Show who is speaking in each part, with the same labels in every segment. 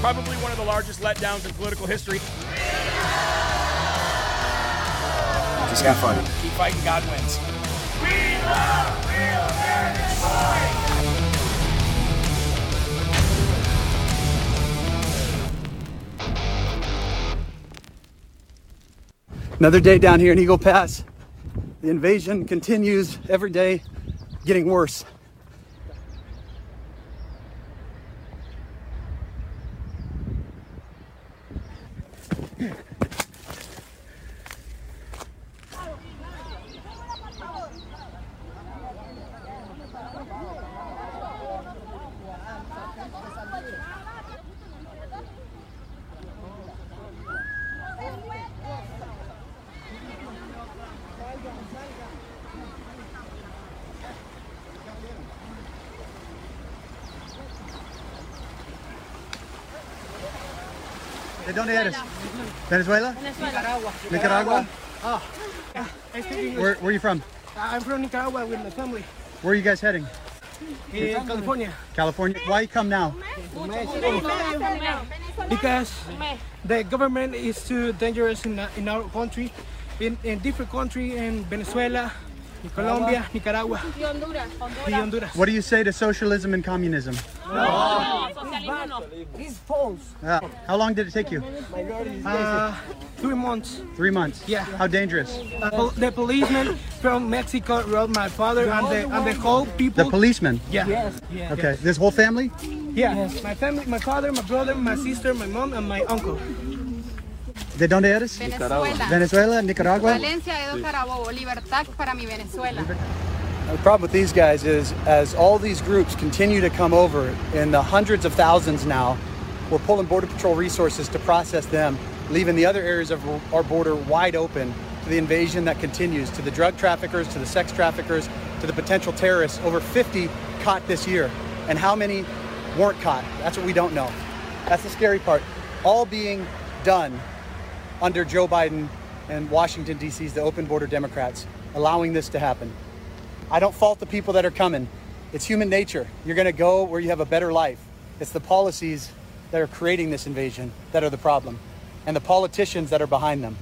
Speaker 1: Probably one of the largest letdowns in political history.
Speaker 2: Just keep fighting.
Speaker 1: Keep fighting, God wins.
Speaker 3: Another day down here in Eagle Pass. The invasion continues every day, getting worse. Dónde eres? Venezuela?
Speaker 4: Nicaragua.
Speaker 3: Nicaragua?
Speaker 4: Ah. ah English.
Speaker 3: Where, where are you from?
Speaker 4: Ah, I'm from Nicaragua with my family.
Speaker 3: Where are you guys heading?
Speaker 4: In California.
Speaker 3: California? Why you come now?
Speaker 4: Because the government is too dangerous in, in our country, in, in different country, in Venezuela, Colombia, Nicaragua,
Speaker 5: Y Honduras.
Speaker 4: y Honduras.
Speaker 3: What do you say to socialism and communism?
Speaker 5: Socialismo no.
Speaker 4: It's false.
Speaker 3: Uh, how long did it take you?
Speaker 4: Uh, three months.
Speaker 3: Three months.
Speaker 4: Yeah.
Speaker 3: How dangerous?
Speaker 4: Uh, the policeman from Mexico robbed my father and the, and the whole people.
Speaker 3: The policeman?
Speaker 4: Yeah. yeah.
Speaker 3: Okay. This whole family?
Speaker 4: Yeah. My family, my father, my brother, my sister, my mom, and my uncle.
Speaker 3: ¿De dónde eres?
Speaker 5: Venezuela.
Speaker 3: Venezuela, Nicaragua?
Speaker 5: Valencia de Carabobo. Libertad para mi Venezuela.
Speaker 3: The problem with these guys is, as all these groups continue to come over in the hundreds of thousands now, we're pulling Border Patrol resources to process them, leaving the other areas of our border wide open to the invasion that continues, to the drug traffickers, to the sex traffickers, to the potential terrorists. Over 50 caught this year. And how many weren't caught? That's what we don't know. That's the scary part. All being done under Joe Biden and Washington, D.C.'s the open border Democrats, allowing this to happen. I don't fault the people that are coming. It's human nature. You're going to go where you have a better life. It's the policies that are creating this invasion that are the problem, and the politicians that are behind them.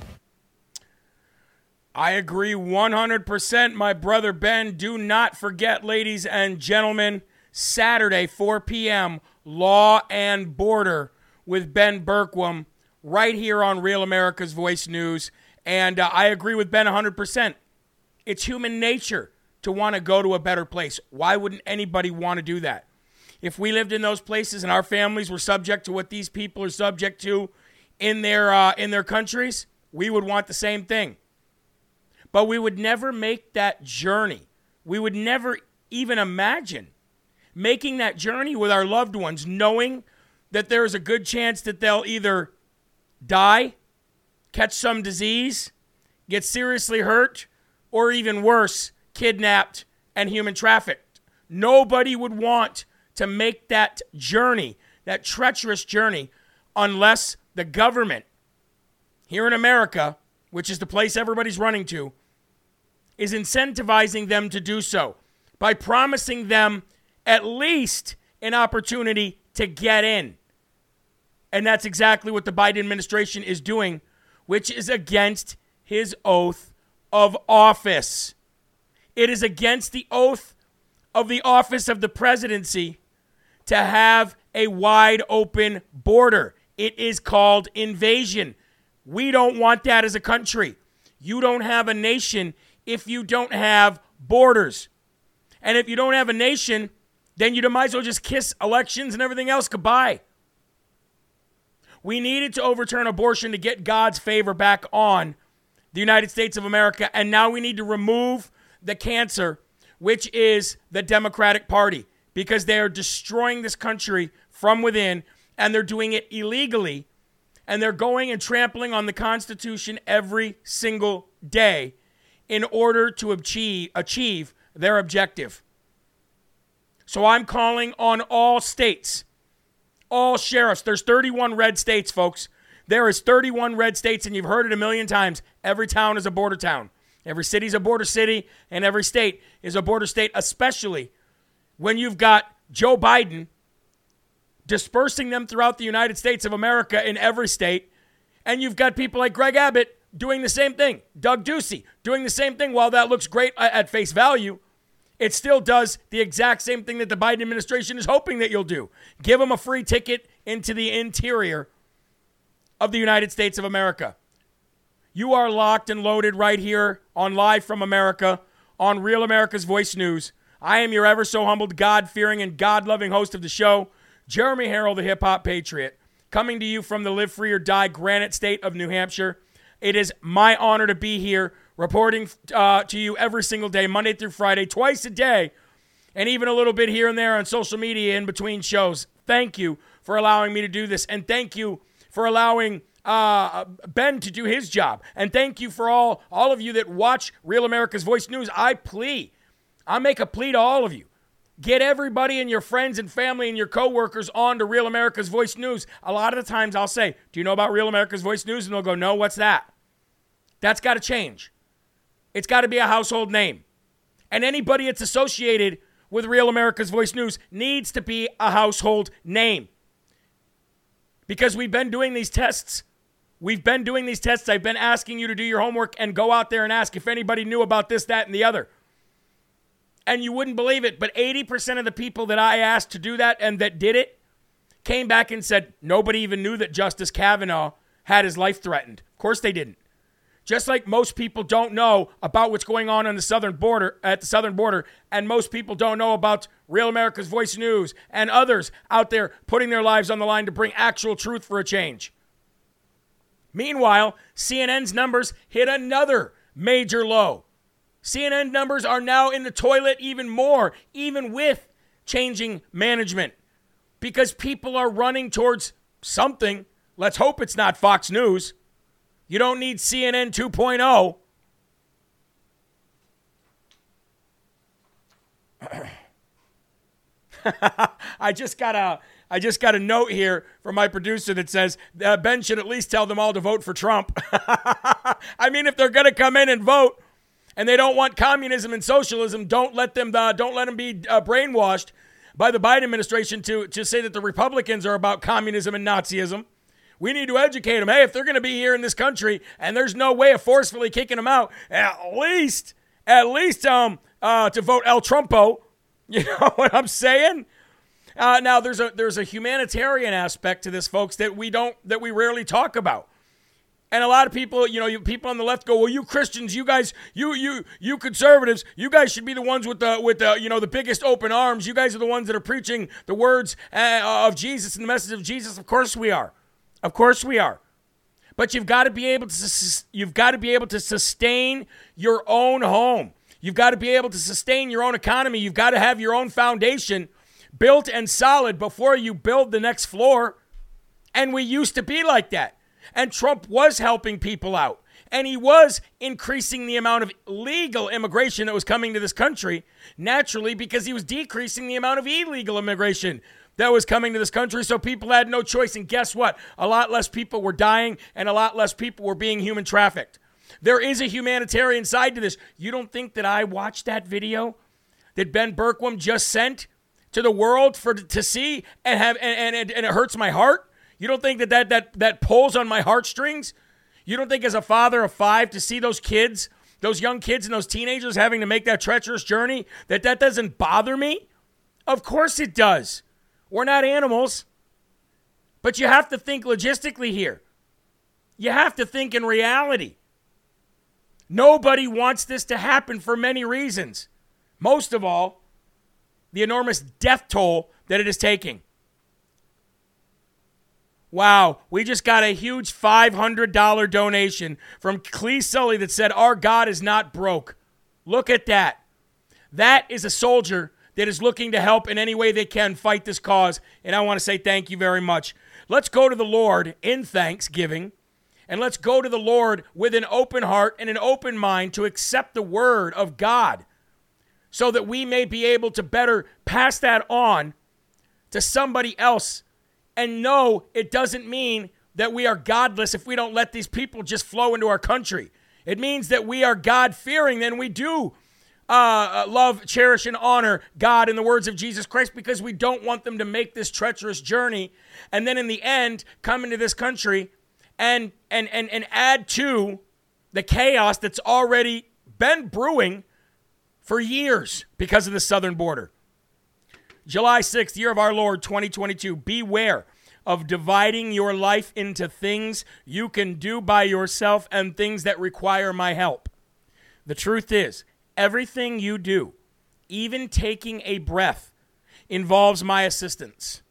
Speaker 1: I agree 100%, my brother Ben. Do not forget, ladies and gentlemen, Saturday, 4 p.m., Law and Border with Ben Bergquam right here on Real America's Voice News. And uh, I agree with Ben 100%. It's human nature to want to go to a better place. Why wouldn't anybody want to do that? If we lived in those places and our families were subject to what these people are subject to in their uh, in their countries, we would want the same thing. But we would never make that journey. We would never even imagine making that journey with our loved ones, knowing that there is a good chance that they'll either die, catch some disease, get seriously hurt, or even worse, kidnapped and human trafficked. Nobody would want to make that journey, that treacherous journey, unless the government here in America, which is the place everybody's running to, is incentivizing them to do so by promising them at least an opportunity to get in. And that's exactly what the Biden administration is doing, which is against his oath of office. It is against the oath of the office of the presidency to have a wide open border. It is called invasion. We don't want that as a country. You don't have a nation if you don't have borders. And if you don't have a nation, then you might as well just kiss elections and everything else goodbye. We needed to overturn abortion to get God's favor back on the United States of America. And now we need to remove the cancer, which is the Democratic Party, because they are destroying this country from within and they're doing it illegally. And they're going and trampling on the Constitution every single day in order to achieve, achieve their objective. So I'm calling on all states, all sheriffs. There's 31 red states, folks. There is 31 red states, and you've heard it a million times. Every town is a border town. Every city is a border city, and every state is a border state, especially when you've got Joe Biden dispersing them throughout the United States of America in every state, and you've got people like Greg Abbott doing the same thing, Doug Ducey doing the same thing. While that looks great uh, at face value, it still does the exact same thing that the Biden administration is hoping that you'll do. Give them a free ticket into the interior of the United States of America. You are locked and loaded right here on Live from America on Real America's Voice News. I am your ever so humbled, God fearing, and God loving host of the show, Jeremy Herrell, the hip hop patriot, coming to you from the Live Free or Die Granite State of New Hampshire. It is my honor to be here reporting uh, to you every single day, Monday through Friday, twice a day, and even a little bit here and there on social media in between shows. Thank you for allowing me to do this, and thank you for allowing uh, Ben to do his job, and thank you for all all of you that watch Real America's Voice News. I plea, I make a plea to all of you. Get everybody and your friends and family and your coworkers on to Real America's Voice News. A lot of the times I'll say, Do you know about Real America's Voice News? And they'll go, No, what's that? That's got to change. It's got to be a household name. And anybody that's associated with Real America's Voice News needs to be a household name. Because we've been doing these tests. We've been doing these tests. I've been asking you to do your homework and go out there and ask if anybody knew about this, that, and the other. And you wouldn't believe it, but 80% of the people that I asked to do that and that did it came back and said nobody even knew that Justice Kavanaugh had his life threatened. Of course they didn't. Just like most people don't know about what's going on on the southern border at the southern border, and most people don't know about Real America's Voice News and others out there putting their lives on the line to bring actual truth for a change. Meanwhile, CNN's numbers hit another major low. CNN numbers are now in the toilet even more, even with changing management, because people are running towards something. Let's hope it's not Fox News. You don't need CNN 2.0. I just got a I just got a note here from my producer that says uh, Ben should at least tell them all to vote for Trump. I mean, if they're going to come in and vote, and they don't want communism and socialism, don't let them uh, don't let them be uh, brainwashed by the Biden administration to to say that the Republicans are about communism and Nazism. We need to educate them. Hey, if they're going to be here in this country and there's no way of forcefully kicking them out, at least, at least um, uh, to vote El Trumpo. You know what I'm saying? Uh, now there's a there's a humanitarian aspect to this, folks, that we don't that we rarely talk about. And a lot of people, you know, people on the left go, "Well, you Christians, you guys, you you you conservatives, you guys should be the ones with the with the you know the biggest open arms. You guys are the ones that are preaching the words uh, of Jesus and the message of Jesus. Of course we are. Of course we are. But you've got to be able to you've got to be able to sustain your own home. You've got to be able to sustain your own economy. You've got to have your own foundation built and solid before you build the next floor. And we used to be like that. And Trump was helping people out. And he was increasing the amount of legal immigration that was coming to this country naturally because he was decreasing the amount of illegal immigration that was coming to this country. So people had no choice. And guess what? A lot less people were dying and a lot less people were being human trafficked. There is a humanitarian side to this. You don't think that I watched that video that Ben Bergquam just sent to the world for to see and have and, and, and it hurts my heart? You don't think that that that, that pulls on my heartstrings? You don't think, as a father of five, to see those kids, those young kids and those teenagers having to make that treacherous journey, that that doesn't bother me? Of course it does. We're not animals. But you have to think logistically here. You have to think in reality. Nobody wants this to happen for many reasons. Most of all, the enormous death toll that it is taking. Wow, we just got a huge $500 donation from Clee Sully that said, Our God is not broke. Look at that. That is a soldier that is looking to help in any way they can fight this cause. And I want to say thank you very much. Let's go to the Lord in thanksgiving. And let's go to the Lord with an open heart and an open mind to accept the word of God so that we may be able to better pass that on to somebody else and know it doesn't mean that we are godless if we don't let these people just flow into our country. It means that we are God fearing, then we do uh, love, cherish, and honor God in the words of Jesus Christ because we don't want them to make this treacherous journey and then in the end come into this country and and and, and add to the chaos that's already been brewing for years because of the southern border. July 6th, year of our Lord 2022. Beware of dividing your life into things you can do by yourself and things that require my help. The truth is, everything you do, even taking a breath, involves my assistance.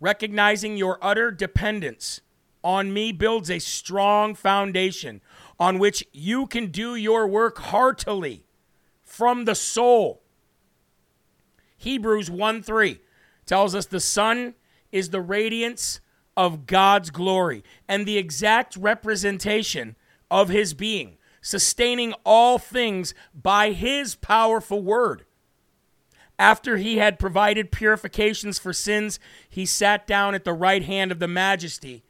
Speaker 1: Recognizing your utter dependence on me builds a strong foundation on which you can do your work heartily from the soul. Hebrews 1 3 tells us the Son is the radiance of God's glory and the exact representation of his being, sustaining all things by his powerful word. After he had provided purifications for sins, he sat down at the right hand of the majesty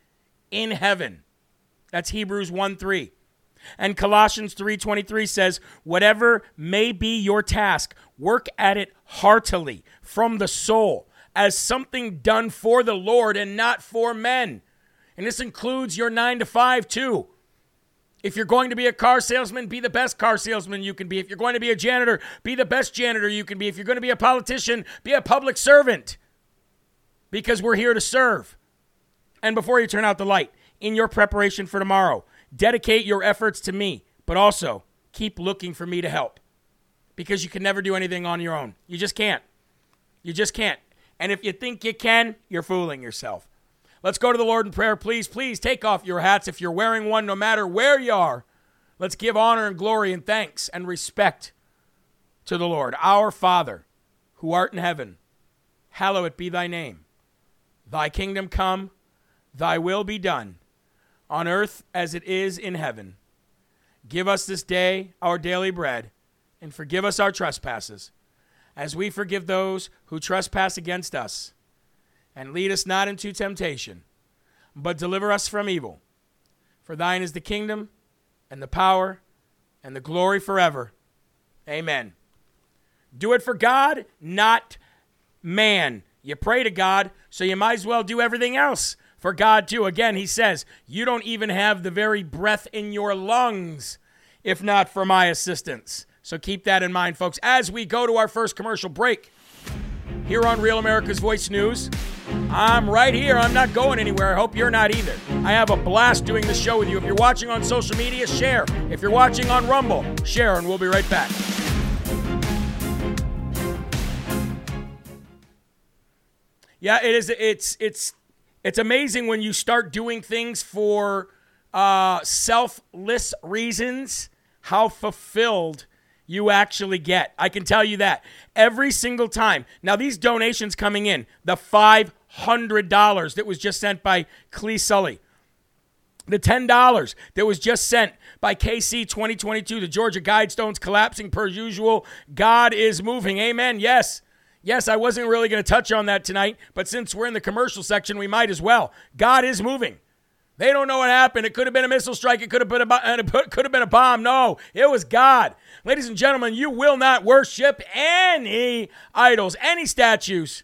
Speaker 1: in heaven. That's Hebrews 1 3. And Colossians 3:23 says, "Whatever may be your task, work at it heartily from the soul, as something done for the Lord and not for men." And this includes your 9 to 5 too. If you're going to be a car salesman, be the best car salesman you can be. If you're going to be a janitor, be the best janitor you can be. If you're going to be a politician, be a public servant. Because we're here to serve. And before you turn out the light, in your preparation for tomorrow, dedicate your efforts to me, but also keep looking for me to help. Because you can never do anything on your own. You just can't. You just can't. And if you think you can, you're fooling yourself. Let's go to the Lord in prayer. Please, please take off your hats if you're wearing one, no matter where you are. Let's give honor and glory and thanks and respect to the Lord. Our Father, who art in heaven, hallowed be thy name. Thy kingdom come, thy will be done, on earth as it is in heaven. Give us this day our daily bread, and forgive us our trespasses, as we forgive those who trespass against us and lead us not into temptation, but deliver us from evil. For thine is the kingdom, and the power, and the glory forever. Amen. Do it for God, not man. You pray to God, so you might as well do everything else for God too. Again, he says, You don't even have the very breath in your lungs if not for my assistance. So keep that in mind, folks, as we go to our first commercial break here on Real America's Voice News. I'm right here. I'm not going anywhere. I hope you're not either. I have a blast doing this show with you. If you're watching on social media, share. If you're watching on Rumble, share, and we'll be right back. Yeah, it is. It's it's it's amazing when you start doing things for uh, selfless reasons, how fulfilled you actually get. I can tell you that every single time. Now, these donations coming in, the $500 that was just sent by Clee Sully, the $10 that was just sent by KC 2022, the Georgia Guidestones collapsing per usual. God is moving. Amen. Yes. Yes, I wasn't really going to touch on that tonight, but since we're in the commercial section, we might as well. God is moving. They don't know what happened. It could have been a missile strike. It could have been a could have been a bomb. No, it was God. Ladies and gentlemen, you will not worship any idols, any statues,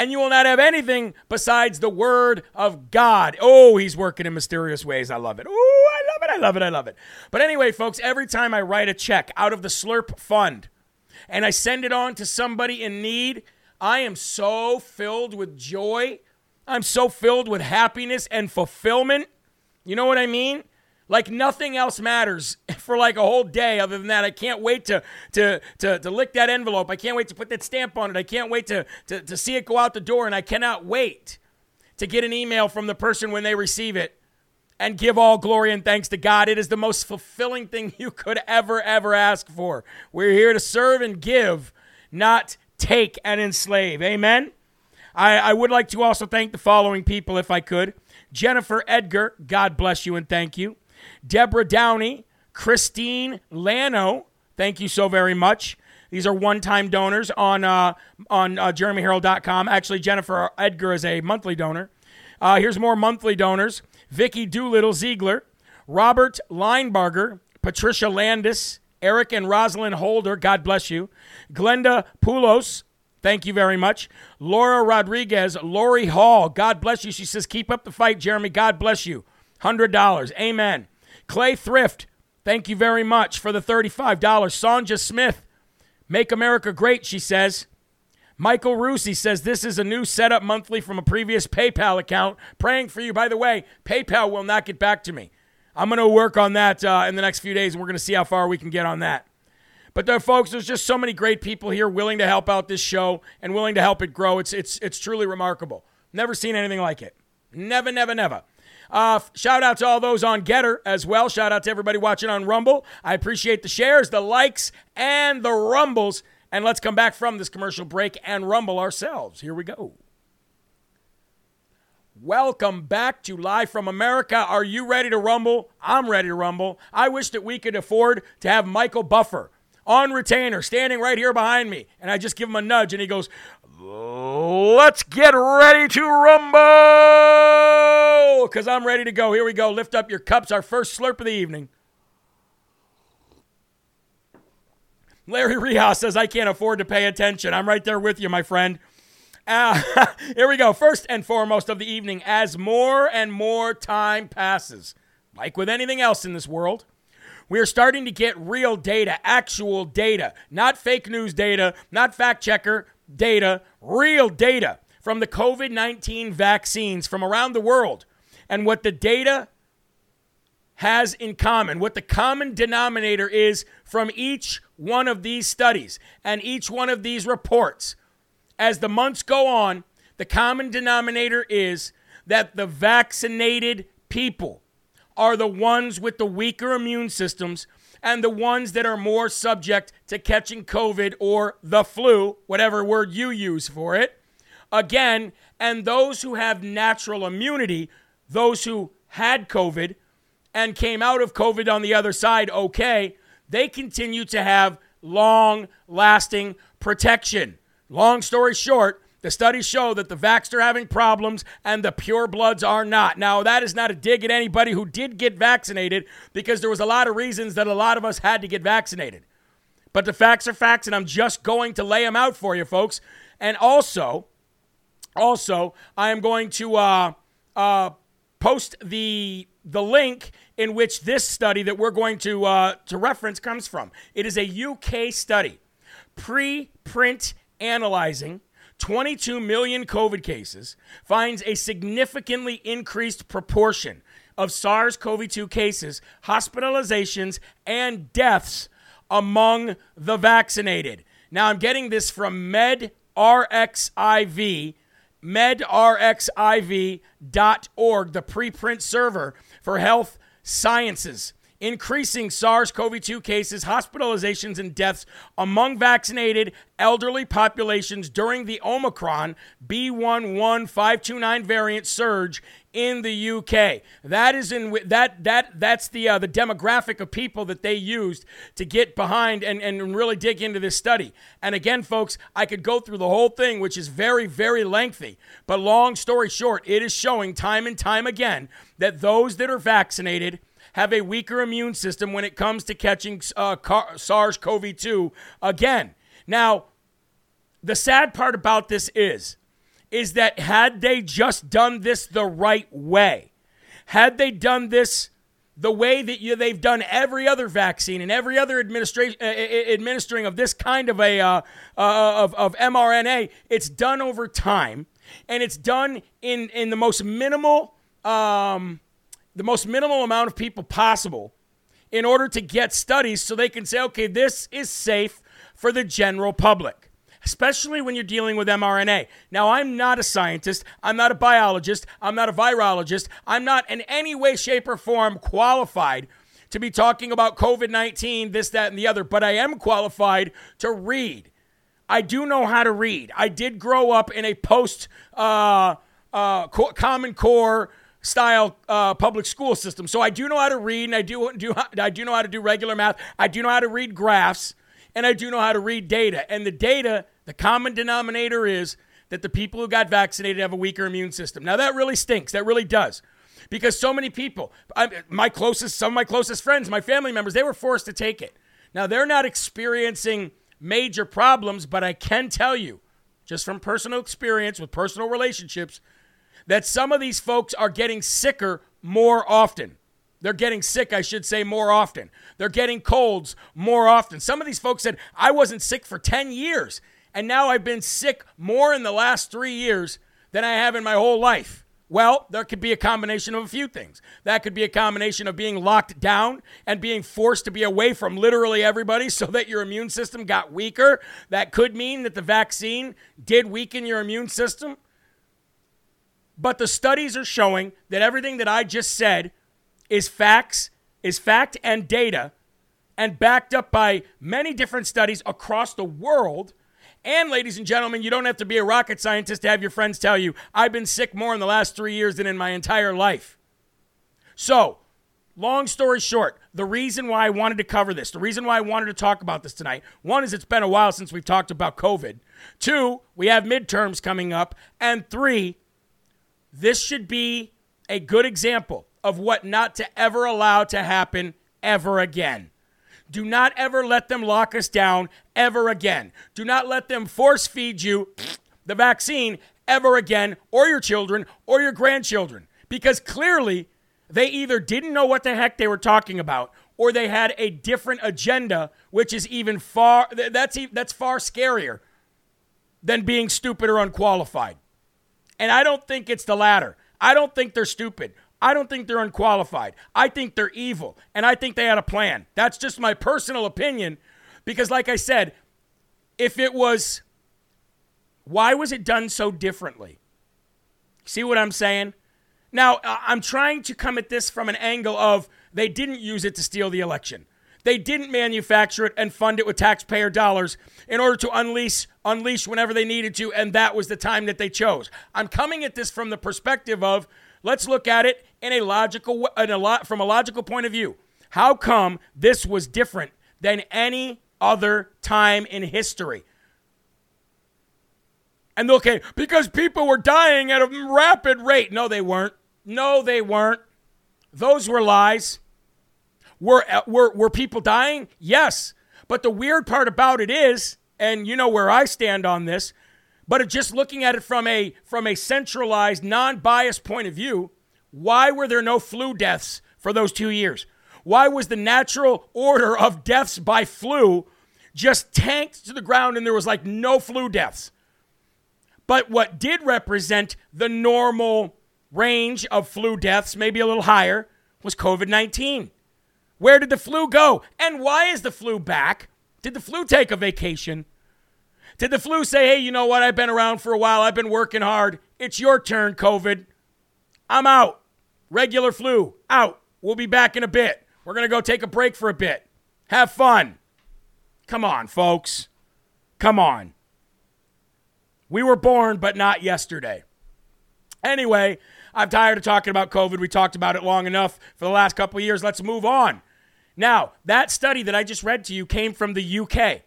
Speaker 1: and you will not have anything besides the word of God. Oh, he's working in mysterious ways. I love it. Oh, I love it. I love it. I love it. But anyway, folks, every time I write a check out of the Slurp Fund and I send it on to somebody in need, I am so filled with joy I'm so filled with happiness and fulfillment. You know what I mean? Like nothing else matters for like a whole day other than that. I can't wait to to to, to lick that envelope. I can't wait to put that stamp on it. I can't wait to, to, to see it go out the door. And I cannot wait to get an email from the person when they receive it and give all glory and thanks to God. It is the most fulfilling thing you could ever, ever ask for. We're here to serve and give, not take and enslave. Amen. I, I would like to also thank the following people, if I could Jennifer Edgar, God bless you and thank you. Deborah Downey, Christine Lano, thank you so very much. These are one-time donors on uh, on uh, JeremyHerrell.com. Actually, Jennifer Edgar is a monthly donor. Uh, here's more monthly donors: Vicky Doolittle Ziegler, Robert Linebarger, Patricia Landis, Eric and Rosalind Holder. God bless you. Glenda Poulos, Thank you very much. Laura Rodriguez, Lori Hall, God bless you. She says, Keep up the fight, Jeremy. God bless you. $100. Amen. Clay Thrift, thank you very much for the $35. Sonja Smith, Make America Great, she says. Michael Rusi says, This is a new setup monthly from a previous PayPal account. Praying for you. By the way, PayPal will not get back to me. I'm going to work on that uh, in the next few days, and we're going to see how far we can get on that. But there, folks, there's just so many great people here willing to help out this show and willing to help it grow. It's it's it's truly remarkable. Never seen anything like it. Never, never, never. Uh, shout out to all those on GETTR as well. Shout out to everybody watching on Rumble. I appreciate the shares, the likes, and the rumbles. And let's come back from this commercial break and rumble ourselves. Here we go. Welcome back to Live from America. Are you ready to rumble? I'm ready to rumble. I wish that we could afford to have Michael Buffer on retainer, standing right here behind me. And I just give him a nudge, and he goes, Let's get ready to rumble! Because I'm ready to go. Here we go. Lift up your cups. Our first slurp of the evening. Larry Rios says, I can't afford to pay attention. I'm right there with you, my friend. Uh, here we go. First and foremost of the evening, as more and more time passes, like with anything else in this world, we are starting to get real data, actual data, not fake news data, not fact checker data, real data from the COVID 19 vaccines from around the world. And what the data has in common, what the common denominator is from each one of these studies and each one of these reports. As the months go on, the common denominator is that the vaccinated people are the ones with the weaker immune systems and the ones that are more subject to catching COVID or the flu, whatever word you use for it. Again, and those who have natural immunity, those who had COVID and came out of COVID on the other side okay, they continue to have long lasting protection. Long story short, the studies show that the vaxxed are having problems and the pure bloods are not. Now, that is not a dig at anybody who did get vaccinated because there was a lot of reasons that a lot of us had to get vaccinated. But the facts are facts, and I'm just going to lay them out for you, folks. And also, also, I am going to uh, uh, post the the link in which this study that we're going to uh, to reference comes from. It is a UK study, pre-print analyzing 22 million COVID cases, finds a significantly increased proportion of SARS CoV 2 cases, hospitalizations, and deaths among the vaccinated. Now, I'm getting this from MedRxiv, medrxiv.org, the preprint server for health Sciences. Increasing SARS CoV 2 cases, hospitalizations, and deaths among vaccinated elderly populations during the Omicron B11529 variant surge in the UK. That is in that that that's the uh, the demographic of people that they used to get behind and and really dig into this study. And again, folks, I could go through the whole thing, which is very very lengthy. But long story short, it is showing time and time again that those that are vaccinated have a weaker immune system when it comes to catching uh, SARS-CoV-2 again. Now, the sad part about this is is that had they just done this the right way, had they done this the way that you, they've done every other vaccine and every other administration uh, administering of this kind of a uh, uh, of, of mRNA, it's done over time and it's done in in the most minimal um, the most minimal amount of people possible in order to get studies so they can say, okay, this is safe for the general public especially when you're dealing with mRNA. Now, I'm not a scientist, I'm not a biologist, I'm not a virologist, I'm not in any way, shape, or form qualified to be talking about COVID 19, this, that, and the other, but I am qualified to read. I do know how to read. I did grow up in a post uh, uh, Common Core style uh, public school system. So I do know how to read, and I do do I do know how to do regular math. I do know how to read graphs, and I do know how to read data. And the data, the common denominator is that the people who got vaccinated have a weaker immune system. Now that really stinks. That really does. Because so many people, my closest, some of my closest friends, my family members, they were forced to take it. Now they're not experiencing major problems, but I can tell you, just from personal experience with personal relationships, that some of these folks are getting sicker more often. They're getting sick, I should say, more often. They're getting colds more often. Some of these folks said, I wasn't sick for 10 years, and now I've been sick more in the last three years than I have in my whole life. Well, there could be a combination of a few things. That could be a combination of being locked down and being forced to be away from literally everybody so that your immune system got weaker. That could mean that the vaccine did weaken your immune system. But the studies are showing that everything that I just said is facts, is fact and data, and backed up by many different studies across the world. And, ladies and gentlemen, you don't have to be a rocket scientist to have your friends tell you, I've been sick more in the last three years than in my entire life. So, long story short, the reason why I wanted to cover this, the reason why I wanted to talk about this tonight, one is it's been a while since we've talked about COVID. Two, we have midterms coming up. And three, this should be a good example of what not to ever allow to happen ever again. Do not ever let them lock us down ever again. Do not let them force feed you the vaccine ever again, or your children, or your grandchildren, because clearly they either didn't know what the heck they were talking about, or they had a different agenda, which is even far that's that's far scarier than being stupid or unqualified. And I don't think it's the latter. I don't think they're stupid. I don't think they're unqualified. I think they're evil, and I think they had a plan. That's just my personal opinion because, like I said, if it was, why was it done so differently? See what I'm saying? Now, uh, I'm trying to come at this from an angle of they didn't use it to steal the election. They didn't manufacture it and fund it with taxpayer dollars in order to unleash unleash whenever they needed to and that was the time that they chose. I'm coming at this from the perspective of let's look at it in a logical in a lot from a logical point of view. How come this was different than any other time in history? And look at because people were dying at a rapid rate. No, they weren't. No, they weren't. Those were lies. Were, uh, were, were people dying? Yes. But the weird part about it is, and you know where I stand on this, but just looking at it from a from a centralized, non-biased point of view, why were there no flu deaths for those 2 years? Why was the natural order of deaths by flu just tanked to the ground and there was like no flu deaths? But what did represent the normal range of flu deaths, maybe a little higher, was COVID 19. Where did the flu go? And why is the flu back? Did the flu take a vacation? Did the flu say, hey, you know what? I've been around for a while. I've been working hard. It's your turn, COVID. I'm out. Regular flu, out. We'll be back in a bit. We're going to go take a break for a bit. Have fun. Come on, folks. Come on. We were born, but not yesterday. Anyway, I'm tired of talking about COVID. We talked about it long enough for the last couple years. Let's move on. Now, that study that I just read to you came from the UK.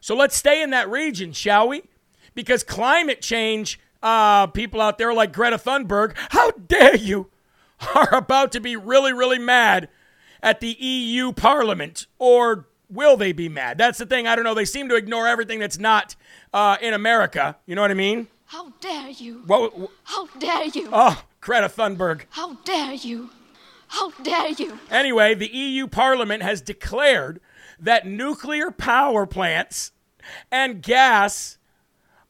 Speaker 1: So let's stay in that region, shall we? Because climate change, uh, people out there like Greta Thunberg, how dare you, are about to be really, really mad at the EU Parliament. Or will they be mad? That's the thing. I don't know. They seem to ignore everything that's not uh, in America. You know what I mean?
Speaker 6: How dare you?
Speaker 1: What? what
Speaker 6: How dare you?
Speaker 1: oh, Greta Thunberg.
Speaker 6: How dare you? How dare you?
Speaker 1: Anyway, the EU Parliament has declared that nuclear power plants and gas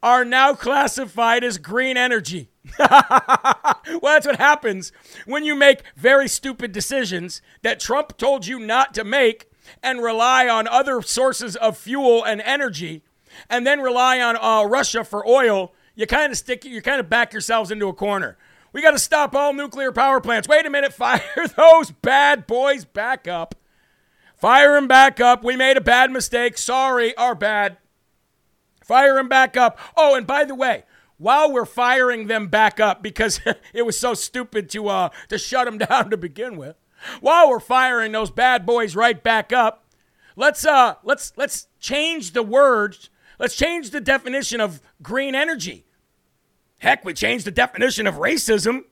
Speaker 1: are now classified as green energy. well, that's what happens when you make very stupid decisions that Trump told you not to make and rely on other sources of fuel and energy and then rely on uh, Russia for oil. You kind of stick, you kind of back yourselves into a corner. We got to stop all nuclear power plants. Wait a minute, fire those bad boys back up. Fire them back up. We made a bad mistake. Sorry, our bad. Fire them back up. Oh, and by the way, while we're firing them back up because it was so stupid to uh to shut them down to begin with, while we're firing those bad boys right back up, let's uh let's let's change the words. Let's change the definition of green energy. Heck, we changed the definition of racism.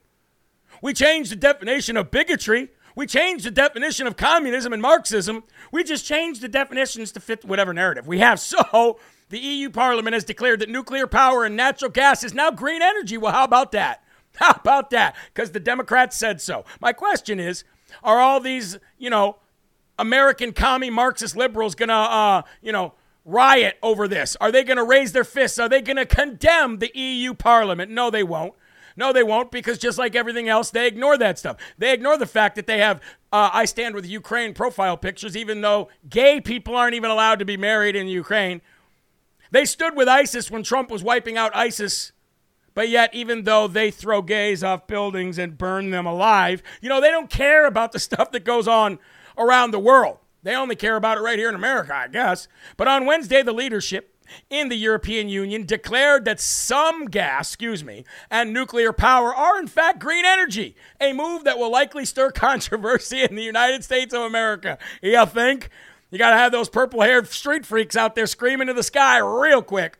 Speaker 1: We changed the definition of bigotry. We changed the definition of communism and Marxism. We just changed the definitions to fit whatever narrative we have. So, the EU Parliament has declared that nuclear power and natural gas is now green energy. Well, how about that? How about that? Because the Democrats said so. My question is are all these, you know, American commie Marxist liberals going to, uh, you know, riot over this? Are they going to raise their fists? Are they going to condemn the EU Parliament? No, they won't. No, they won't, because just like everything else, they ignore that stuff. They ignore the fact that they have uh, I Stand with Ukraine profile pictures, even though gay people aren't even allowed to be married in Ukraine. They stood with ISIS when Trump was wiping out ISIS. But yet, even though they throw gays off buildings and burn them alive, you know, they don't care about the stuff that goes on around the world. They only care about it right here in America, I guess. But on Wednesday, the leadership in the European Union declared that some gas, excuse me, and nuclear power are in fact green energy, a move that will likely stir controversy in the United States of America. You think? You got to have those purple haired street freaks out there screaming to the sky real quick.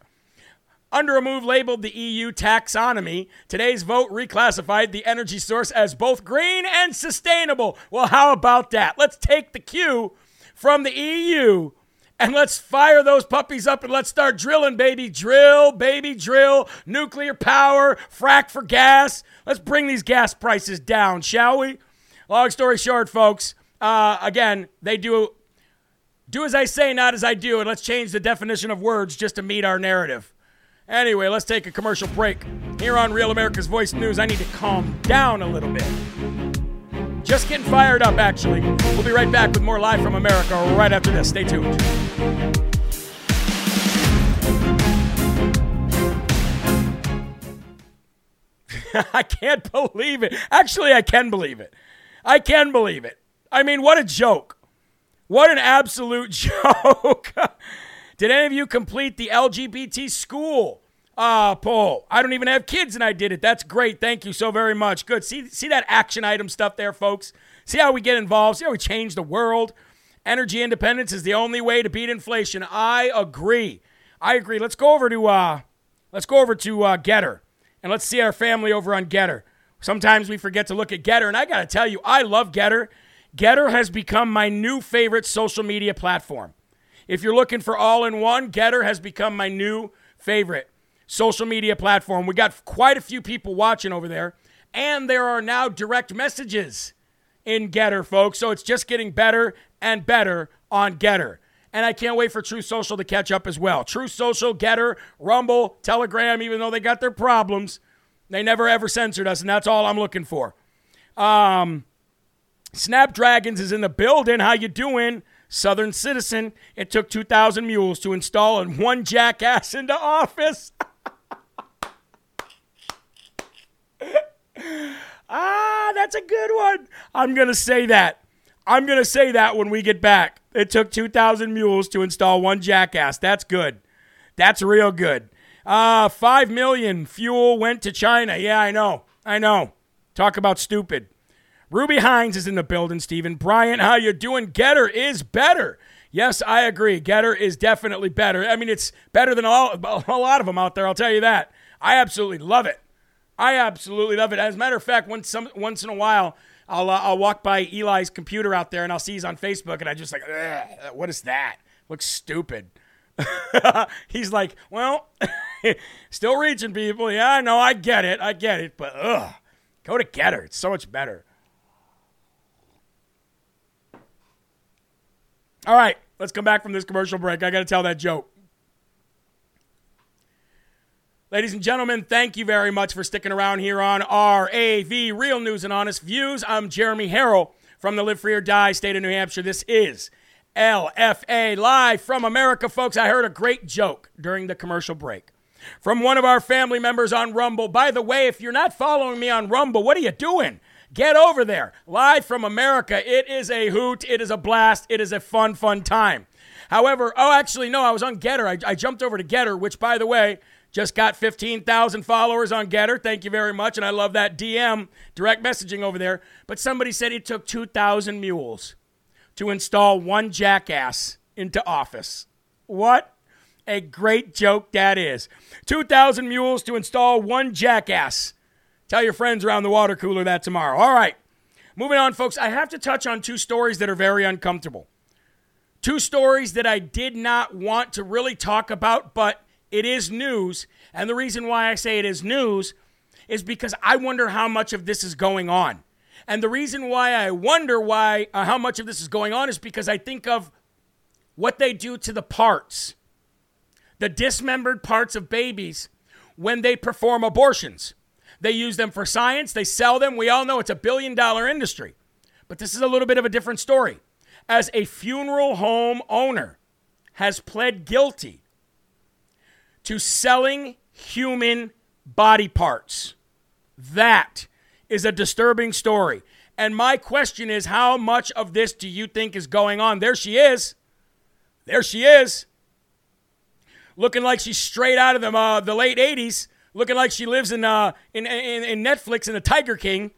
Speaker 1: Under a move labeled the EU taxonomy, today's vote reclassified the energy source as both green and sustainable. Well, how about that? Let's take the cue from the EU and let's fire those puppies up and let's start drilling, baby. Drill, baby, drill. Nuclear power, frack for gas. Let's bring these gas prices down, shall we? Long story short, folks, uh, again, they do do as I say, not as I do, and let's change the definition of words just to meet our narrative. Anyway, let's take a commercial break. Here on Real America's Voice News, I need to calm down a little bit. Just getting fired up, actually. We'll be right back with more Live from America right after this. Stay tuned. I can't believe it. Actually, I can believe it. I can believe it. I mean, what a joke. What an absolute joke. did any of you complete the LGBT school uh, Paul, I don't even have kids and I did it. That's great. Thank you so very much. Good. See, see that action item stuff there, folks? See how we get involved? See how we change the world? Energy independence is the only way to beat inflation. I agree. I agree. Let's go over to uh, let's go over to uh, GETTR and let's see our family over on GETTR. Sometimes we forget to look at GETTR, and I got to tell you, I love GETTR. GETTR has become my new favorite social media platform. If you're looking for all in one, GETTR has become my new favorite social media platform. We got quite a few people watching over there, and there are now direct messages in GETTR, folks. So it's just getting better and better on GETTR. And I can't wait for Truth Social to catch up as well. Truth Social, GETTR, Rumble, Telegram, even though they got their problems, they never ever censored us, and that's all I'm looking for. Um, Snapdragons is in the building. How you doing? Southern Citizen. It took 2,000 mules to install and one jackass into office. ah, that's a good one. I'm going to say that. I'm going to say that when we get back. It took 2,000 mules to install one jackass. That's good. That's real good. Uh, 5 million fuel went to China. Yeah, I know. I know. Talk about stupid. Ruby Hines is in the building, Stephen. Bryant, how you doing? GETTR is better. Yes, I agree. GETTR is definitely better. I mean, it's better than all, a lot of them out there, I'll tell you that. I absolutely love it. I absolutely love it. As a matter of fact, once, some, once in a while, I'll, uh, I'll walk by Eli's computer out there and I'll see he's on Facebook and I just like, what is that? Looks stupid. he's like, well, still reaching people. Yeah, I know. I get it. I get it. But ugh, go to GETTR. It's so much better. All right, let's come back from this commercial break. I got to tell that joke. Ladies and gentlemen, thank you very much for sticking around here on RAV, Real News and Honest Views. I'm Jeremy Herrell from the Live Free or Die state of New Hampshire. This is LFA live from America, folks. I heard a great joke during the commercial break from one of our family members on Rumble. By the way, if you're not following me on Rumble, what are you doing? Get over there. Live from America. It is a hoot. It is a blast. It is a fun, fun time. However, oh, actually, no, I was on GETTR. I, I jumped over to GETTR, which, by the way, just got 15,000 followers on GETTR. Thank you very much. And I love that DM, direct messaging over there. But somebody said it took 2,000 mules to install one jackass into office. What a great joke that is. 2,000 mules to install one jackass Tell your friends around the water cooler that tomorrow. All right. Moving on, folks, I have to touch on two stories that are very uncomfortable. Two stories that I did not want to really talk about, but it is news. And the reason why I say it is news is because I wonder how much of this is going on. And the reason why I wonder why uh, how much of this is going on is because I think of what they do to the parts, the dismembered parts of babies when they perform abortions. They use them for science, they sell them. We all know it's a billion dollar industry. But this is a little bit of a different story. As a funeral home owner has pled guilty to selling human body parts. That is a disturbing story. And my question is how much of this do you think is going on? There she is. There she is. Looking like she's straight out of the, uh, the late 80s looking like she lives in, uh, in, in, in Netflix in the Tiger King.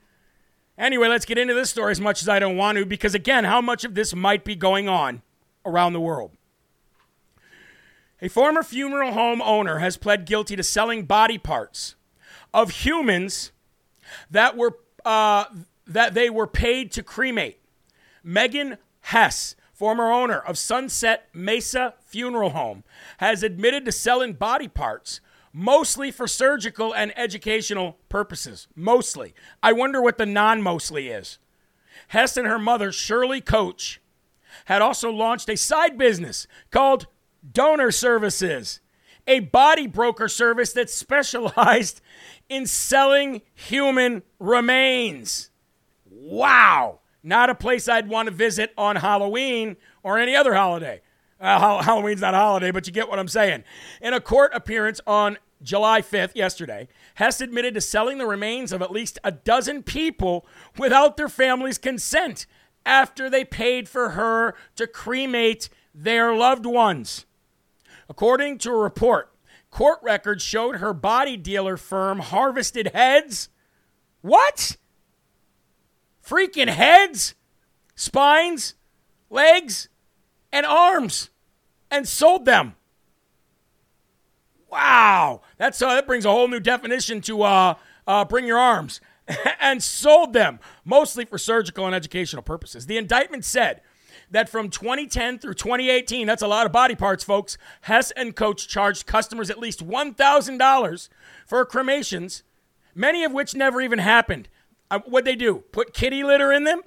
Speaker 1: Anyway, let's get into this story as much as I don't want to, because again, how much of this might be going on around the world? A former funeral home owner has pled guilty to selling body parts of humans that were uh, that they were paid to cremate. Megan Hess, former owner of Sunset Mesa Funeral Home, has admitted to selling body parts mostly for surgical and educational purposes. Mostly. I wonder what the non mostly is. Hess and her mother, Shirley Koch, had also launched a side business called Donor Services, a body broker service that specialized in selling human remains. Wow. Not a place I'd want to visit on Halloween or any other holiday. Uh, Halloween's not a holiday, but you get what I'm saying. In a court appearance on July 5th, yesterday, Hess admitted to selling the remains of at least a dozen people without their family's consent after they paid for her to cremate their loved ones. According to a report, court records showed her body dealer firm harvested heads. What? Freaking heads, spines, legs, and arms and sold them. Wow, that's uh, that brings a whole new definition to uh, uh, bring your arms, and sold them mostly for surgical and educational purposes. The indictment said that from 2010 through 2018, that's a lot of body parts, folks. Hess and Koch charged customers at least $1,000 for cremations, many of which never even happened. Uh, what'd they do? Put kitty litter in them?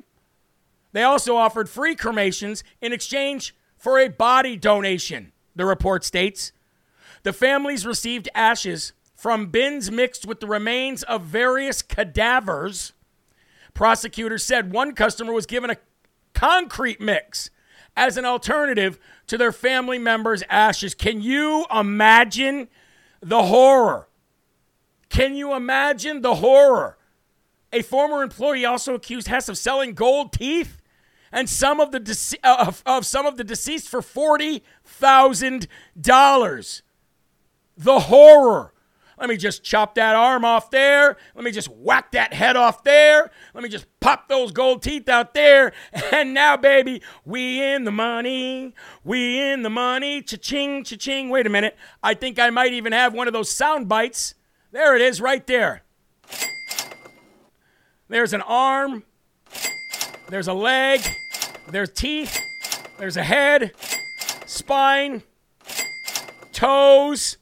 Speaker 1: They also offered free cremations in exchange for a body donation, the report states. The families received ashes from bins mixed with the remains of various cadavers. Prosecutors said one customer was given a concrete mix as an alternative to their family members' ashes. Can you imagine the horror? Can you imagine the horror? A former employee also accused Hess of selling gold teeth and some of the uh, of, of some of the deceased for forty thousand dollars. The horror. Let me just chop that arm off there. Let me just whack that head off there. Let me just pop those gold teeth out there. And now, baby, we in the money. We in the money. Cha-ching, cha-ching. Wait a minute. I think I might even have one of those sound bites. There it is, right there. There's an arm. There's a leg. There's teeth. There's a head. Spine. Toes.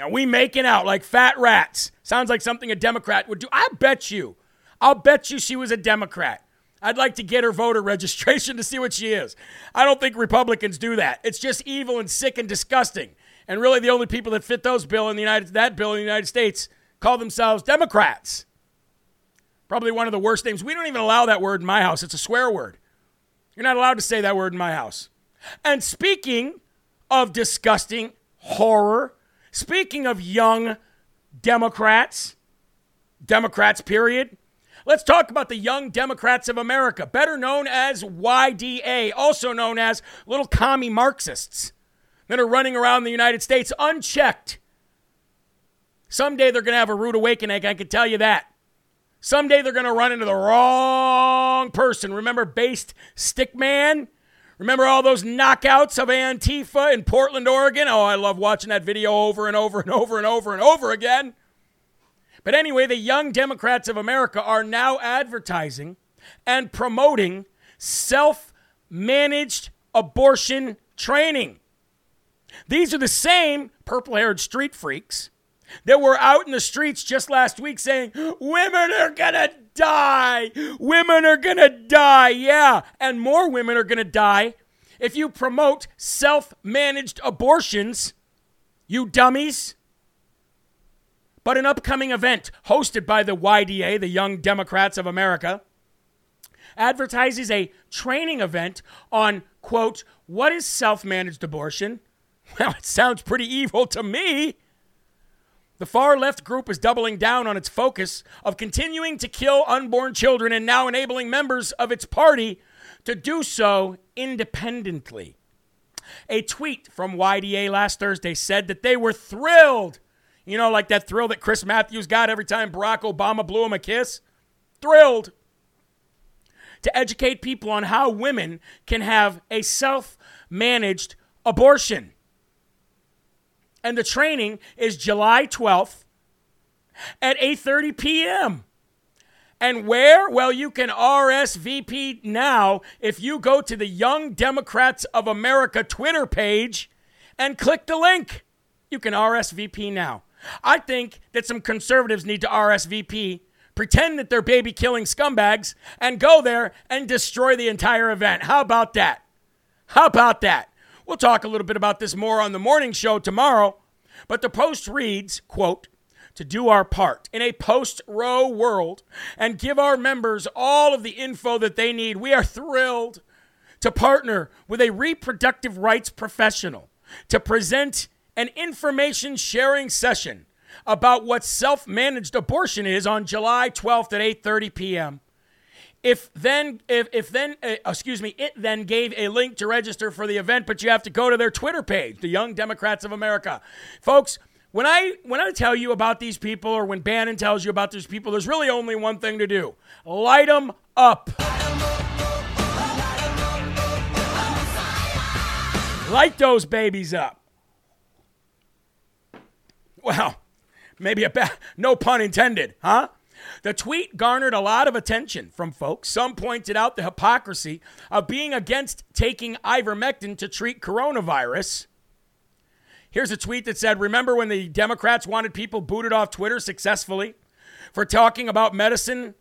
Speaker 1: Now we making out like fat rats. Sounds like something a Democrat would do. I bet you. I'll bet you she was a Democrat. I'd like to get her voter registration to see what she is. I don't think Republicans do that. It's just evil and sick and disgusting. And really the only people that fit those bill in the United that bill in the United States call themselves Democrats. Probably one of the worst names. We don't even allow that word in my house. It's a swear word. You're not allowed to say that word in my house. And speaking of disgusting horror, Speaking of young Democrats, Democrats, period, let's talk about the Young Democrats of America, better known as YDA, also known as little commie Marxists that are running around the United States unchecked. Someday they're going to have a rude awakening, I can tell you that. Someday they're going to run into the wrong person. Remember Based Stickman? Remember all those knockouts of Antifa in Portland, Oregon? Oh, I love watching that video over and over and over and over and over again. But anyway, the Young Democrats of America are now advertising and promoting self managed abortion training. These are the same purple haired street freaks that were out in the streets just last week saying, Women are gonna die. Women are gonna die. Yeah. And more women are gonna die if you promote self managed abortions, you dummies. But an upcoming event hosted by the YDA, the Young Democrats of America, advertises a training event on, quote, what is self managed abortion? Well, it sounds pretty evil to me. The far left group is doubling down on its focus of continuing to kill unborn children and now enabling members of its party to do so independently. A tweet from YDA last Thursday said that they were thrilled. You know, like that thrill that Chris Matthews got every time Barack Obama blew him a kiss? Thrilled to educate people on how women can have a self managed abortion and the training is July 12th at 8:30 p.m. And where? Well, you can RSVP now if you go to the Young Democrats of America Twitter page and click the link. You can RSVP now. I think that some conservatives need to RSVP, pretend that they're baby killing scumbags, and go there and destroy the entire event. How about that? How about that? We'll talk a little bit about this more on the morning show tomorrow. But the post reads, quote, to do our part in a post Roe world and give our members all of the info that they need. We are thrilled to partner with a reproductive rights professional to present an information sharing session about what self-managed abortion is on July 12th at 8:30 p.m. If then, if, if then, uh, excuse me, it then gave a link to register for the event, but you have to go to their Twitter page, the Young Democrats of America, folks. When I when I tell you about these people, or when Bannon tells you about these people, there's really only one thing to do: light them up. Light those babies up. Well, maybe a ba- no pun intended, huh? The tweet garnered a lot of attention from folks. Some pointed out the hypocrisy of being against taking ivermectin to treat coronavirus. Here's a tweet that said Remember when the Democrats wanted people booted off Twitter successfully for talking about medicine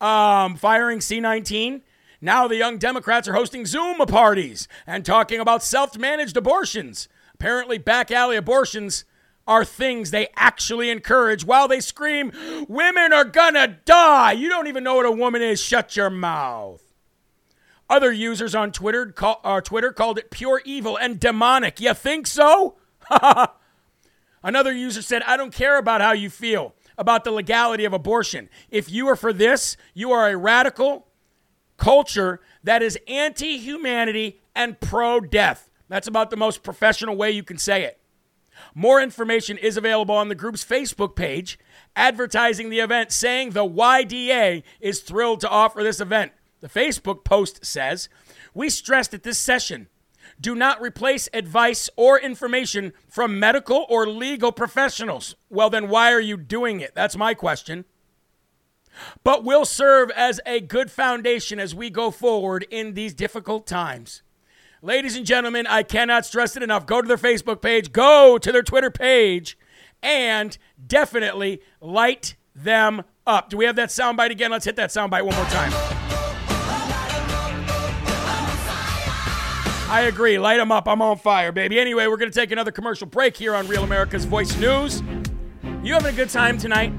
Speaker 1: um, firing C19? Now the young Democrats are hosting Zoom parties and talking about self managed abortions. Apparently, back alley abortions are things they actually encourage while they scream, Women are gonna die. You don't even know what a woman is. Shut your mouth. Other users on Twitter, call, uh, Twitter called it pure evil and demonic. You think so? Another user said, I don't care about how you feel about the legality of abortion. If you are for this, you are a radical culture that is anti humanity and pro death. That's about the most professional way you can say it. More information is available on the group's Facebook page, advertising the event, saying the YDA is thrilled to offer this event. The Facebook post says, We stressed at this session do not replace advice or information from medical or legal professionals. Well, then why are you doing it? That's my question. But will serve as a good foundation as we go forward in these difficult times. Ladies and gentlemen, I cannot stress it enough. Go to their Facebook page, go to their Twitter page, and definitely light them up. Do we have that soundbite again? Let's hit that soundbite one more time. I agree. Light them up. I'm on fire, baby. Anyway, we're going to take another commercial break here on Real America's Voice News. You having a good time tonight?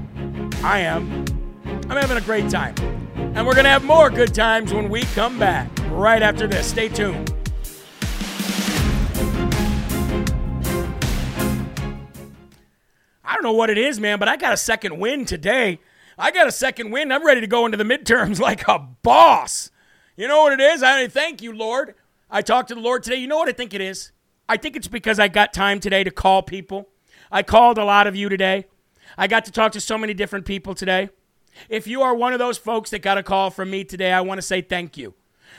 Speaker 1: I am. I'm having a great time. And we're going to have more good times when we come back right after this. Stay tuned. Know what it is, man, but I got a second win today. I got a second win. I'm ready to go into the midterms like a boss. You know what it is? I thank you, Lord. I talked to the Lord today. You know what I think it is? I think it's because I got time today to call people. I called a lot of you today. I got to talk to so many different people today. If you are one of those folks that got a call from me today, I want to say thank you.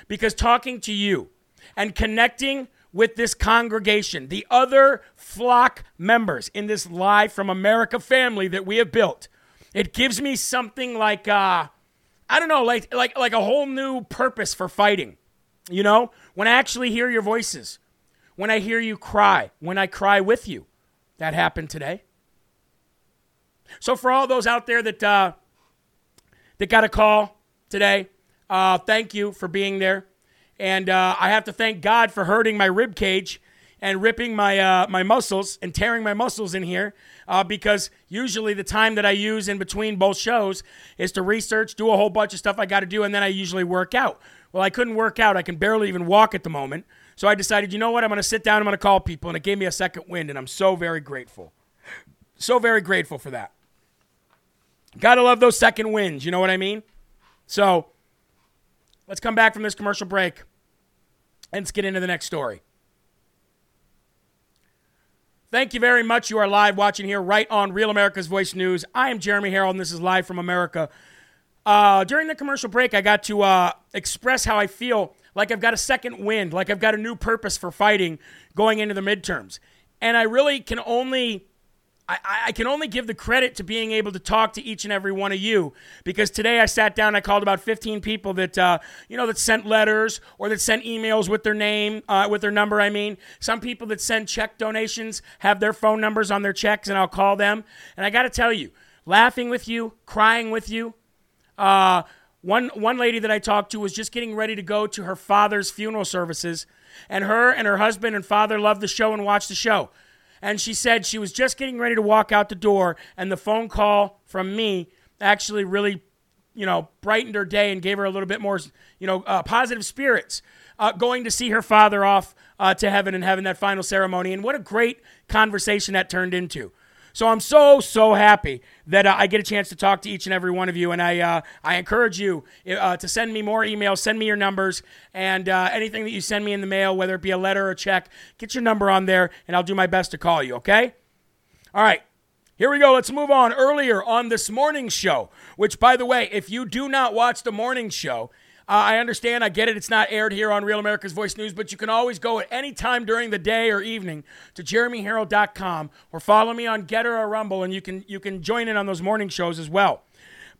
Speaker 1: Because talking to you and connecting with this congregation, the other flock members in this Live from America family that we have built, it gives me something like, uh, I don't know, like, like, like a whole new purpose for fighting. You know, when I actually hear your voices, when I hear you cry, when I cry with you, that happened today. So for all those out there that uh, that got a call today, uh, thank you for being there, and uh, I have to thank God for hurting my rib cage and ripping my uh, my muscles and tearing my muscles in here uh, because usually the time that I use in between both shows is to research, do a whole bunch of stuff I got to do, and then I usually work out. Well, I couldn't work out. I can barely even walk at the moment. So I decided, you know what? I'm going to sit down. I'm going to call people. And it gave me a second wind. And I'm so very grateful. So very grateful for that. Gotta love those second wins. You know what I mean? So let's come back from this commercial break and let's get into the next story. Thank you very much. You are live watching here right on Real America's Voice News. I am Jeremy Herrell, and this is Live from America. Uh, during the commercial break, I got to uh, express how I feel like I've got a second wind, like I've got a new purpose for fighting going into the midterms. And I really can only. I, I can only give the credit to being able to talk to each and every one of you. Because today I sat down I called about 15 people that uh, you know that sent letters or that sent emails with their name uh, with their number I mean. Some people that send check donations have their phone numbers on their checks and I'll call them. And I got to tell you laughing with you crying with you uh, one one lady that I talked to was just getting ready to go to her father's funeral services, and her and her husband and father loved the show and watched the show. And she said she was just getting ready to walk out the door, and the phone call from me actually really, you know, brightened her day and gave her a little bit more, you know, uh, positive spirits. Uh, going to see her father off uh, to heaven and having that final ceremony, and what a great conversation that turned into. So I'm so so happy that uh, I get a chance to talk to each and every one of you, and I uh, I encourage you uh, to send me more emails, send me your numbers, and uh, anything that you send me in the mail, whether it be a letter or a check, get your number on there, and I'll do my best to call you. Okay? All right. Here we go. Let's move on. Earlier on this morning show, which, by the way, if you do not watch the morning show, Uh, I understand. I get it. It's not aired here on Real America's Voice News, but you can always go at any time during the day or evening to jeremyherrell.com or follow me on GETTR or Rumble, and you can you can join in on those morning shows as well.